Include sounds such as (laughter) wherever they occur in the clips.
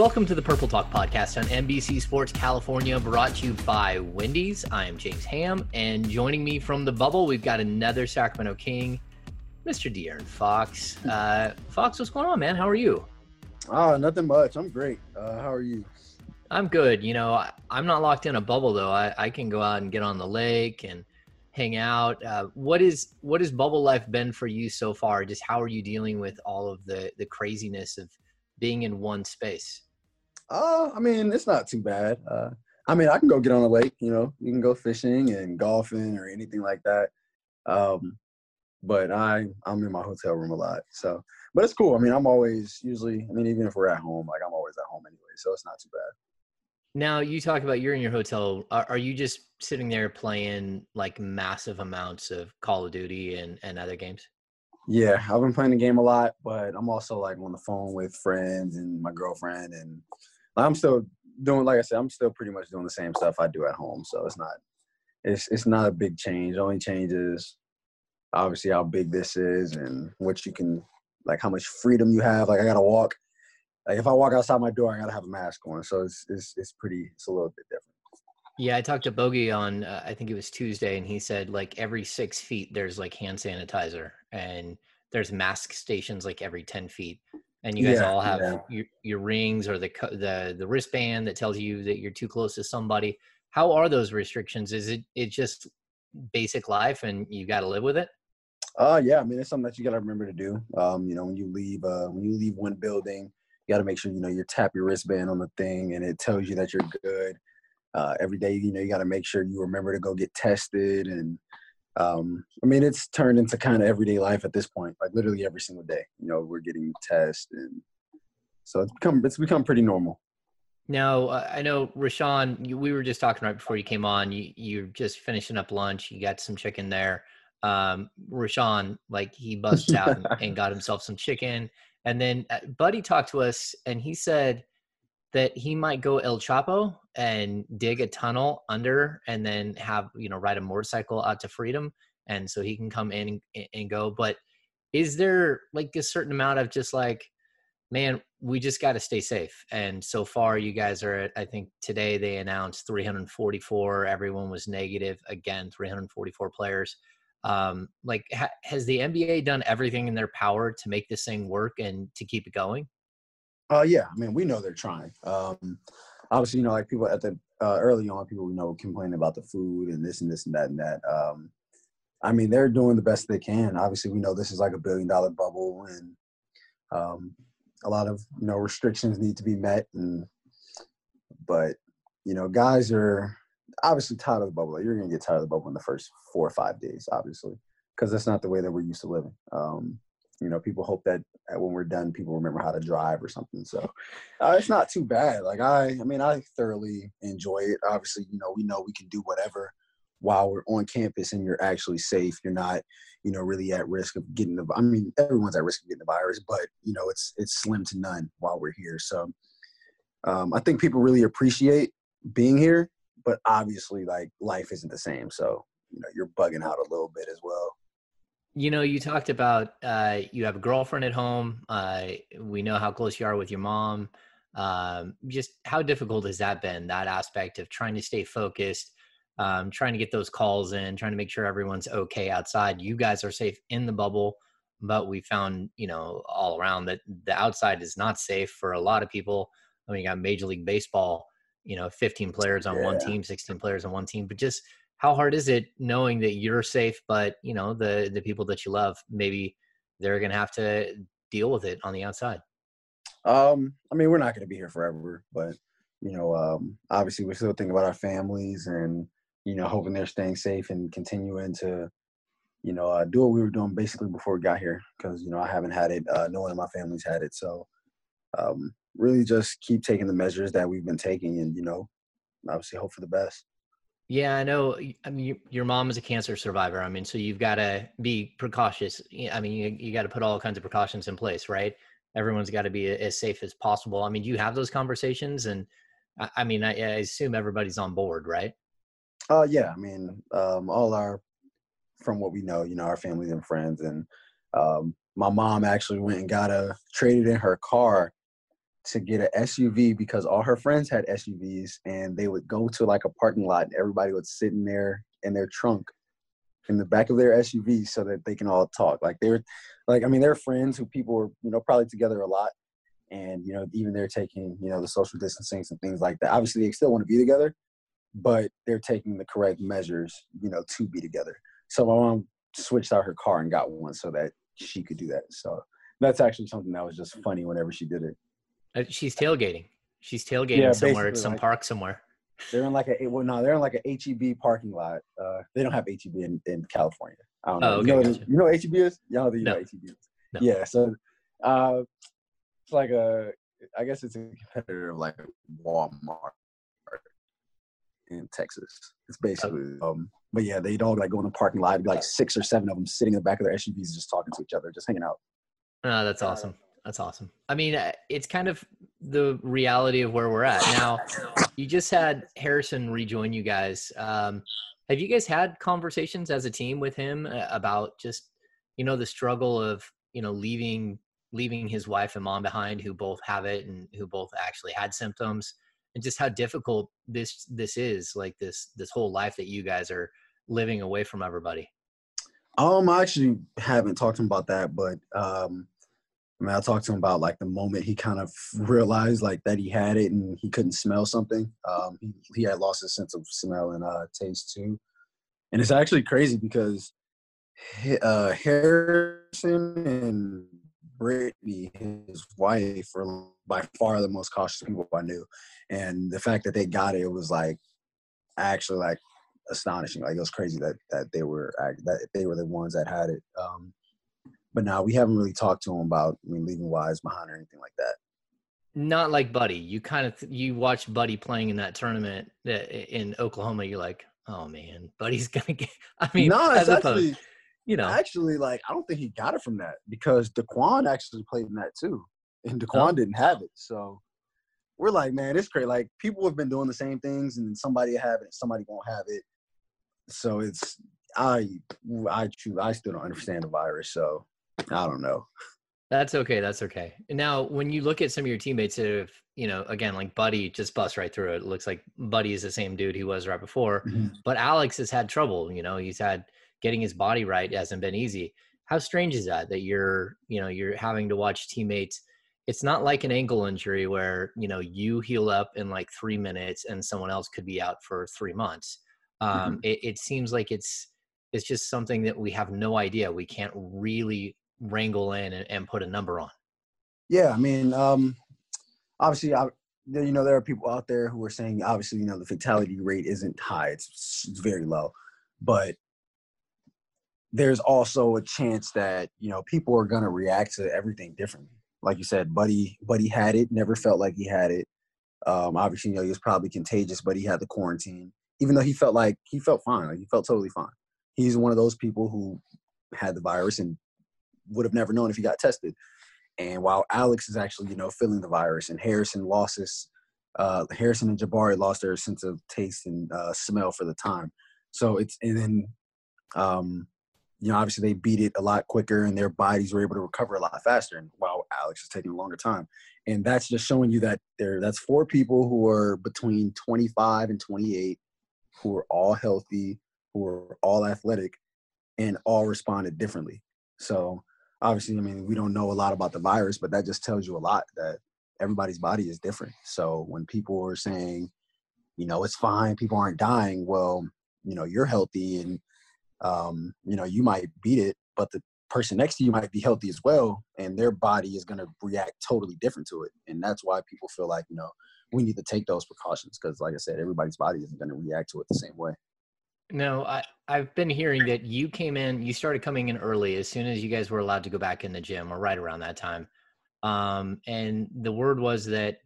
Welcome to the Purple Talk podcast on NBC Sports California, brought to you by Wendy's. I am James Ham, and joining me from the bubble, we've got another Sacramento King, Mr. De'Aaron Fox. Uh, Fox, what's going on, man? How are you? Oh, nothing much. I'm great. Uh, how are you? I'm good. You know, I, am not locked in a bubble though. I, I can go out and get on the lake and hang out. Uh, what is what has bubble life been for you so far? Just how are you dealing with all of the the craziness of being in one space? Uh, I mean, it's not too bad. Uh, I mean, I can go get on the lake. You know, you can go fishing and golfing or anything like that. Um, but I I'm in my hotel room a lot. So, but it's cool. I mean, I'm always usually. I mean, even if we're at home, like I'm always at home anyway, so it's not too bad. Now you talk about you're in your hotel. Are, are, you just sitting there playing like massive amounts of Call of Duty and, and other games? Yeah, I've been playing the game a lot, but I'm also like on the phone with friends and my girlfriend, and I'm still doing. Like I said, I'm still pretty much doing the same stuff I do at home. So it's not, it's it's not a big change. The only change is obviously how big this is and what you can, like how much freedom you have. Like I gotta walk. Like if I walk outside my door, I gotta have a mask on. So it's it's it's pretty. It's a little bit different. Yeah, I talked to Bogey on uh, I think it was Tuesday, and he said like every six feet there's like hand sanitizer, and there's mask stations like every ten feet, and you guys yeah, all have yeah. your, your rings or the the the wristband that tells you that you're too close to somebody. How are those restrictions? Is it it just basic life, and you got to live with it? Uh yeah, I mean it's something that you got to remember to do. Um, you know, when you leave uh when you leave one building, you got to make sure you know you tap your wristband on the thing, and it tells you that you're good uh, every day. You know, you got to make sure you remember to go get tested. And um, I mean, it's turned into kind of everyday life at this point. Like literally every single day, you know, we're getting tests, and so it's become it's become pretty normal. Now, uh, I know Richaun, You, we were just talking right before you came on. You you're just finishing up lunch. You got some chicken there. Um, Richaun, like he busted out and, and (laughs) got himself some chicken. And then uh, Buddy talked to us, and he said that he might go El Chapo and dig a tunnel under and then have, you know, ride a motorcycle out to freedom. And so he can come in and, and go. But is there like a certain amount of just like, man, we just got to stay safe. And so far, you guys are I think today they announced 344. Everyone was negative. Again, 344 players. Um, like, ha- has the NBA done everything in their power to make this thing work and to keep it going? Uh, yeah, I mean, we know they're trying. Um, obviously, you know, like people at the uh, early on, people you know complaining about the food and this and this and that and that. Um, I mean, they're doing the best they can. Obviously, we know this is like a billion dollar bubble, and um, a lot of you know restrictions need to be met. And but you know, guys are obviously tired of the bubble. You're gonna get tired of the bubble in the first four or five days, obviously, because that's not the way that we're used to living. Um, you know, people hope that when we're done, people remember how to drive or something. So uh, it's not too bad. Like I, I mean, I thoroughly enjoy it. Obviously, you know, we know we can do whatever while we're on campus and you're actually safe. You're not, you know, really at risk of getting the. I mean, everyone's at risk of getting the virus, but you know, it's it's slim to none while we're here. So um, I think people really appreciate being here, but obviously, like life isn't the same. So you know, you're bugging out a little bit as well. You know, you talked about uh, you have a girlfriend at home. Uh, we know how close you are with your mom. Um, just how difficult has that been? That aspect of trying to stay focused, um, trying to get those calls in, trying to make sure everyone's okay outside. You guys are safe in the bubble, but we found, you know, all around that the outside is not safe for a lot of people. I mean, you got Major League Baseball, you know, 15 players on yeah. one team, 16 players on one team, but just how hard is it knowing that you're safe, but you know the the people that you love maybe they're gonna have to deal with it on the outside. Um, I mean, we're not gonna be here forever, but you know, um, obviously we're still thinking about our families and you know hoping they're staying safe and continuing to you know uh, do what we were doing basically before we got here because you know I haven't had it. Uh, no one in my family's had it, so um, really just keep taking the measures that we've been taking and you know obviously hope for the best. Yeah, I know. I mean, your mom is a cancer survivor. I mean, so you've got to be precautious. I mean, you, you got to put all kinds of precautions in place, right? Everyone's got to be as safe as possible. I mean, do you have those conversations? And I, mean, I, I, assume everybody's on board, right? Uh, yeah. I mean, um, all our, from what we know, you know, our families and friends, and um, my mom actually went and got a traded in her car to get an SUV because all her friends had SUVs and they would go to like a parking lot and everybody would sit in there in their trunk in the back of their SUV so that they can all talk. Like they're like I mean they're friends who people were, you know, probably together a lot. And, you know, even they're taking, you know, the social distancing and things like that. Obviously they still want to be together, but they're taking the correct measures, you know, to be together. So my mom switched out her car and got one so that she could do that. So that's actually something that was just funny whenever she did it. Uh, she's tailgating. She's tailgating yeah, somewhere at some like, park somewhere. They're in like a well, no, they're in like a HEB parking lot. Uh, they don't have HEB in, in California. I don't know. Oh, okay, you, know gotcha. you know what HEB is? Y'all know you no. know HEB is. No. Yeah, so uh, it's like a, I guess it's a competitor of like Walmart in Texas. It's basically, oh. um, but yeah, they'd all like go in the parking lot. Like six or seven of them sitting in the back of their SUVs, just talking to each other, just hanging out. Oh, that's awesome. That's awesome. I mean, uh, it's kind of the reality of where we're at now. You just had Harrison rejoin you guys. Um, have you guys had conversations as a team with him uh, about just, you know, the struggle of, you know, leaving leaving his wife and mom behind who both have it and who both actually had symptoms and just how difficult this this is like this this whole life that you guys are living away from everybody um i actually haven't talked to him about that but um I mean, I talked to him about like the moment he kind of realized like that he had it and he couldn't smell something. Um, he, he had lost his sense of smell and uh, taste too. And it's actually crazy because uh, Harrison and Brittany, his wife, were by far the most cautious people I knew. And the fact that they got it, it was like actually like astonishing. Like it was crazy that that they were that they were the ones that had it. Um, but now we haven't really talked to him about I mean, leaving Wise behind or anything like that. Not like Buddy. You kind of you watch Buddy playing in that tournament in Oklahoma. You're like, oh man, Buddy's (laughs) gonna get. I mean, no, as opposed, actually, you know, actually, like I don't think he got it from that because Daquan actually played in that too, and Daquan oh. didn't have it. So we're like, man, it's great. Like people have been doing the same things, and somebody have it, somebody won't have it. So it's I I. I still don't understand the virus, so I don't know. That's okay. That's okay. Now, when you look at some of your teammates that have, you know, again, like Buddy just bust right through it. it looks like Buddy is the same dude he was right before, mm-hmm. but Alex has had trouble. You know, he's had getting his body right hasn't been easy. How strange is that? That you're, you know, you're having to watch teammates. It's not like an ankle injury where you know you heal up in like three minutes and someone else could be out for three months. Um, mm-hmm. it, it seems like it's it's just something that we have no idea. We can't really wrangle in and, and put a number on? Yeah, I mean, um, obviously, I, you know, there are people out there who are saying, obviously, you know, the fatality rate isn't high; it's, it's very low, but there's also a chance that you know people are going to react to everything differently. Like you said, Buddy, Buddy had it, never felt like he had it. Um, obviously, you know, he was probably contagious, but he had the quarantine. Even though he felt like he felt fine, like he felt totally fine. He's one of those people who had the virus and would have never known if he got tested. And while Alex is actually, you know, feeling the virus, and Harrison lost his, uh, Harrison and Jabari lost their sense of taste and uh, smell for the time. So it's and then, um, you know, obviously they beat it a lot quicker, and their bodies were able to recover a lot faster. And while Alex is taking a longer time, and that's just showing you that there, that's four people who are between 25 and 28, who are all healthy, who are all athletic, and all responded differently. So obviously, I mean, we don't know a lot about the virus, but that just tells you a lot that everybody's body is different. So when people are saying, you know, it's fine, people aren't dying, well, you know, you're healthy and, um, you know, you might beat it, but the person next to you might be healthy as well, and their body is going to react totally different to it. And that's why people feel like, you know, we need to take those precautions because, like I said, everybody's body isn't going to react to it the same way. No, I, I've been hearing that you came in, you started coming in early as soon as you guys were allowed to go back in the gym or right around that time. Um, and the word was that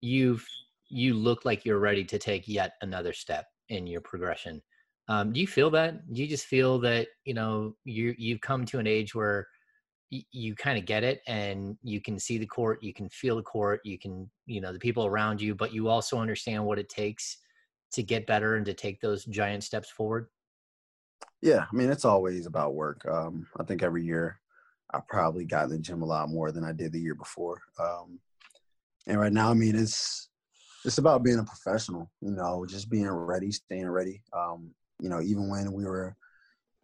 you've, you look like you're ready to take yet another step in your progression. Um, do you feel that? Do you just feel that, you know, you, you've come to an age where y- you kind of get it and you can see the court, you can feel the court, you can, you know, the people around you, but you also understand what it takes to get better and to take those giant steps forward? Yeah, I mean it's always about work. Um, I think every year I probably got in the gym a lot more than I did the year before. Um, and right now, I mean, it's it's about being a professional. You know, just being ready, staying ready. Um, you know, even when we were,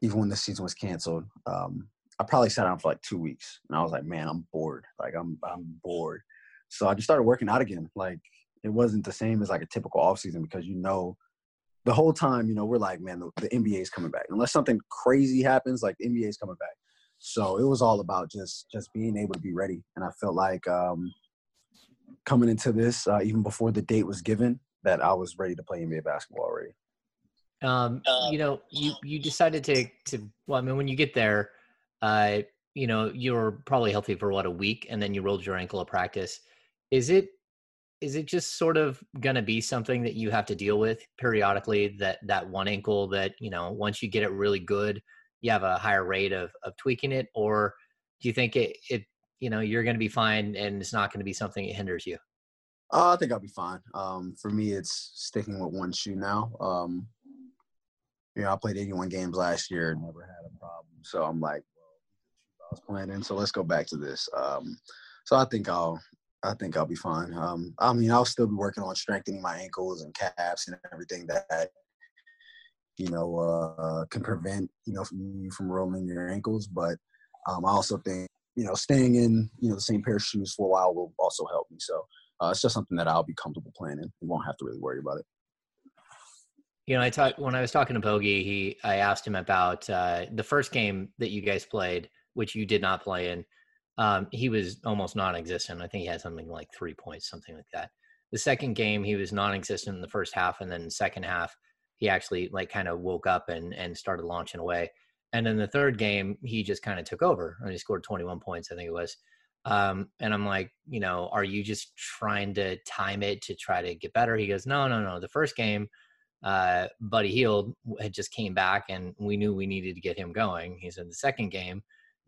even when the season was canceled, um, I probably sat down for like two weeks, and I was like, man, I'm bored. Like I'm I'm bored. So I just started working out again. Like it wasn't the same as like a typical off season because you know the whole time, you know, we're like, man, the, the NBA is coming back. Unless something crazy happens, like the NBA is coming back. So it was all about just just being able to be ready. And I felt like um, coming into this, uh, even before the date was given, that I was ready to play NBA basketball already. Um, you know, you you decided to to well, I mean, when you get there, uh, you know, you were probably healthy for what a week, and then you rolled your ankle at practice. Is it is it just sort of going to be something that you have to deal with periodically? That that one ankle that you know, once you get it really good, you have a higher rate of of tweaking it, or do you think it it you know you're going to be fine and it's not going to be something that hinders you? Uh, I think I'll be fine. Um, for me, it's sticking with one shoe now. Um, you know, I played 81 games last year, never had a problem. So I'm like, I was playing in. So let's go back to this. Um, so I think I'll, I think I'll be fine. Um, I mean, I'll still be working on strengthening my ankles and calves and everything that, you know, uh, can prevent you know from from rolling your ankles. But um, I also think you know staying in you know the same pair of shoes for a while will also help me. So uh, it's just something that I'll be comfortable playing in. You won't have to really worry about it. You know, I talked when I was talking to Bogey. He, I asked him about uh, the first game that you guys played, which you did not play in. Um, he was almost non-existent. I think he had something like three points, something like that. The second game, he was non-existent in the first half, and then second half, he actually like kind of woke up and and started launching away. And then the third game, he just kind of took over and he scored 21 points, I think it was. Um, and I'm like, you know, are you just trying to time it to try to get better? He goes, no, no, no. The first game, uh, Buddy Hield had just came back and we knew we needed to get him going. He said the second game,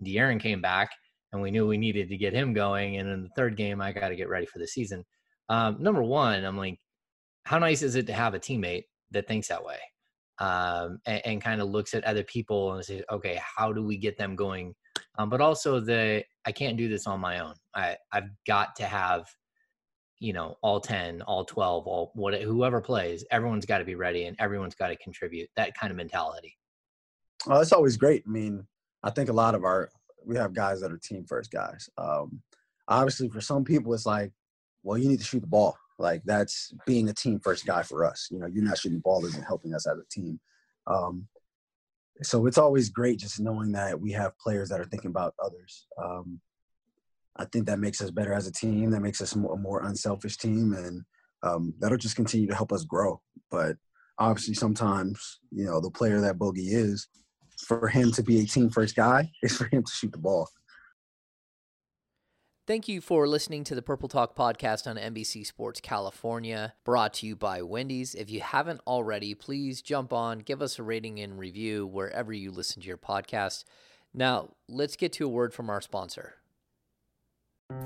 De'Aaron came back and we knew we needed to get him going. And in the third game, I got to get ready for the season. Um, number one, I'm like, how nice is it to have a teammate that thinks that way um, and, and kind of looks at other people and says, okay, how do we get them going? Um, but also the I can't do this on my own. I I've got to have you know all 10 all 12 all what whoever plays everyone's got to be ready and everyone's got to contribute that kind of mentality well that's always great i mean i think a lot of our we have guys that are team first guys. Um, obviously for some people it's like well you need to shoot the ball. Like that's being a team first guy for us. You know you're not shooting the ball isn't helping us as a team. Um, so it's always great just knowing that we have players that are thinking about others. Um, I think that makes us better as a team. That makes us a more unselfish team, and um, that'll just continue to help us grow. But obviously, sometimes you know the player that Bogey is, for him to be a team first guy (laughs) is for him to shoot the ball. Thank you for listening to the Purple Talk podcast on NBC Sports California, brought to you by Wendy's. If you haven't already, please jump on, give us a rating and review wherever you listen to your podcast. Now, let's get to a word from our sponsor.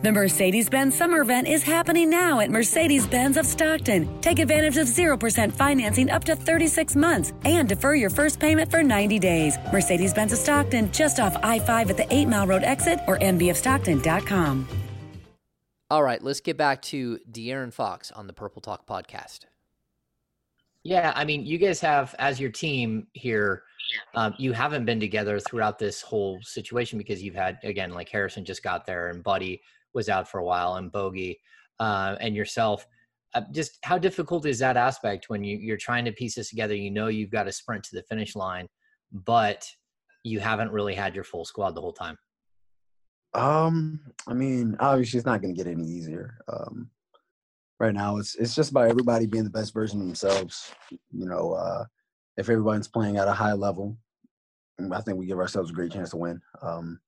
The Mercedes Benz summer event is happening now at Mercedes Benz of Stockton. Take advantage of 0% financing up to 36 months and defer your first payment for 90 days. Mercedes Benz of Stockton, just off I 5 at the 8 Mile Road exit or MBofStockton.com. All right, let's get back to De'Aaron Fox on the Purple Talk podcast. Yeah, I mean, you guys have, as your team here, um, you haven't been together throughout this whole situation because you've had, again, like Harrison just got there and Buddy was out for a while and Bogey uh, and yourself. Uh, just how difficult is that aspect when you, you're trying to piece this together? You know you've got to sprint to the finish line, but you haven't really had your full squad the whole time. Um, I mean, obviously it's not going to get any easier. Um, right now, it's it's just about everybody being the best version of themselves. You know, uh, if everybody's playing at a high level, I think we give ourselves a great chance to win. Um,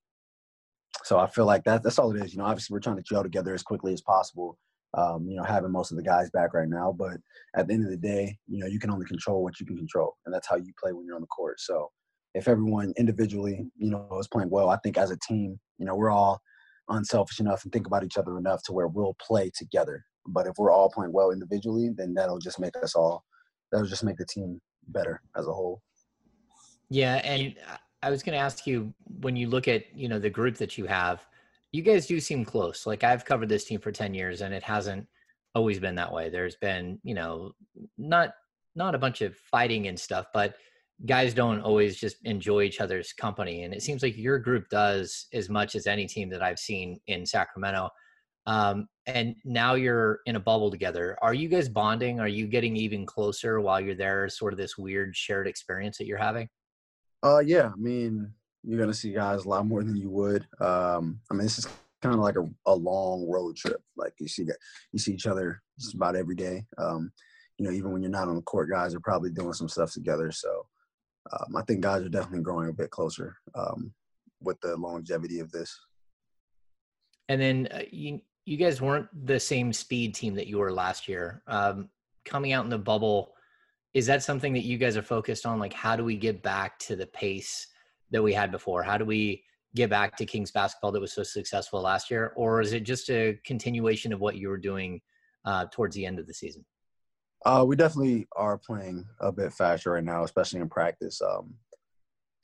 so I feel like that that's all it is. You know, obviously we're trying to gel together as quickly as possible. Um, you know, having most of the guys back right now, but at the end of the day, you know, you can only control what you can control, and that's how you play when you're on the court. So if everyone individually, you know, is playing well, I think as a team, you know, we're all unselfish enough and think about each other enough to where we'll play together. But if we're all playing well individually, then that'll just make us all that'll just make the team better as a whole. Yeah, and I was going to ask you when you look at you know the group that you have, you guys do seem close. Like I've covered this team for 10 years and it hasn't always been that way. There's been, you know, not not a bunch of fighting and stuff, but guys don't always just enjoy each other's company. And it seems like your group does as much as any team that I've seen in Sacramento. Um, and now you're in a bubble together. Are you guys bonding? Are you getting even closer while you're there? Sort of this weird shared experience that you're having. Uh, yeah. I mean, you're gonna see guys a lot more than you would. Um, I mean, this is kind of like a, a long road trip. Like you see that you see each other just about every day. Um, you know, even when you're not on the court, guys are probably doing some stuff together. So um, I think guys are definitely growing a bit closer um, with the longevity of this. And then uh, you you guys weren't the same speed team that you were last year. Um, coming out in the bubble, is that something that you guys are focused on? Like, how do we get back to the pace that we had before? How do we get back to Kings basketball that was so successful last year, or is it just a continuation of what you were doing uh, towards the end of the season? Uh, we definitely are playing a bit faster right now, especially in practice. Um,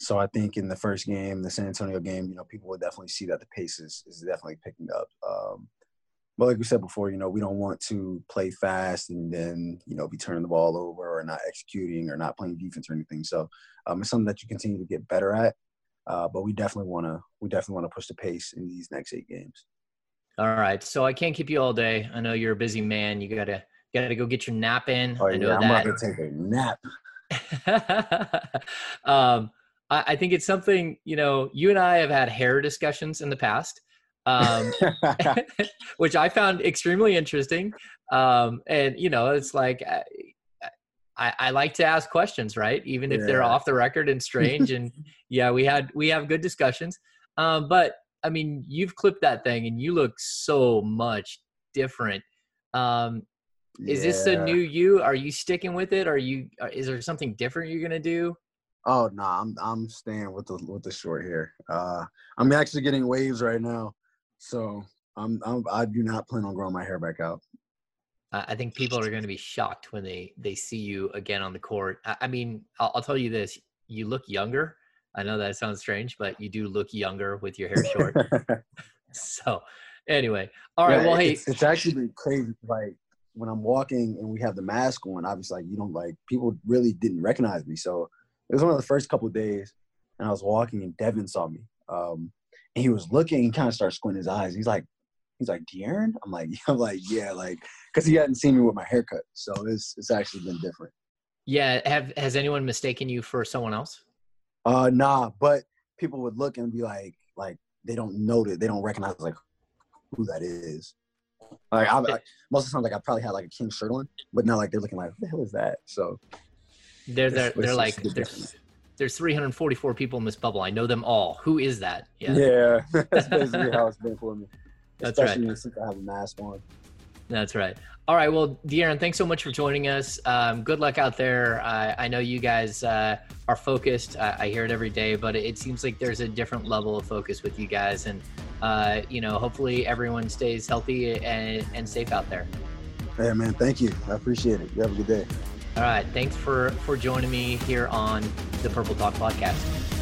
so I think in the first game, the San Antonio game, you know, people will definitely see that the pace is, is definitely picking up. Um, but like we said before, you know, we don't want to play fast and then, you know, be turning the ball over or not executing or not playing defense or anything. So um, it's something that you continue to get better at. Uh, but we definitely want to we definitely want to push the pace in these next eight games. All right. So I can't keep you all day. I know you're a busy man. You gotta gotta go get your nap in. Oh I know yeah, I'm that. about to take a nap. (laughs) um, I, I think it's something you know. You and I have had hair discussions in the past, um, (laughs) (laughs) which I found extremely interesting. Um, and you know, it's like I, I, I like to ask questions, right? Even if they're off the record and strange. and (laughs) yeah, we had we have good discussions. Um, but I mean, you've clipped that thing, and you look so much different. Um, is this the new you? Are you sticking with it? Are you? Is there something different you're gonna do? Oh no, I'm I'm staying with the with the short hair. Uh, I'm actually getting waves right now, so I'm, I'm I do not plan on growing my hair back out. I think people are going to be shocked when they they see you again on the court. I, I mean, I'll, I'll tell you this: you look younger. I know that sounds strange, but you do look younger with your hair short. (laughs) so, anyway, all right. Yeah, well, hey, it's, it's actually crazy. Like when I'm walking and we have the mask on, obviously, like you don't like people really didn't recognize me. So it was one of the first couple of days, and I was walking and Devin saw me. Um, he was looking. He kind of started squinting his eyes. He's like, he's like, De'Aaron? I'm like, (laughs) I'm like, yeah, like because he hadn't seen me with my haircut. So it's it's actually been different. yeah. Have has anyone mistaken you for someone else? Uh, nah, but people would look and be like, like they don't know that they don't recognize like who that is. Like I, I most of the time, like I probably had like a king shirt on, but now like they're looking like, what the hell is that? So They're they're, It's- they're it's like bit there's 344 people in this bubble. I know them all. Who is that? yeah, (laughs) (laughs) that's basically how it's been for me. That's right. Especially since I have a mask on. That's right. All right. Well, De'Aaron, thanks so much for joining us. Um, good luck out there. I, I know you guys uh, are focused. I, I hear it every day, but it seems like there's a different level of focus with you guys. And, uh, you know, hopefully everyone stays healthy and, and safe out there. Hey man, thank you. I appreciate it. You have a good day. All right. Thanks for, for joining me here on the Purple Talk podcast.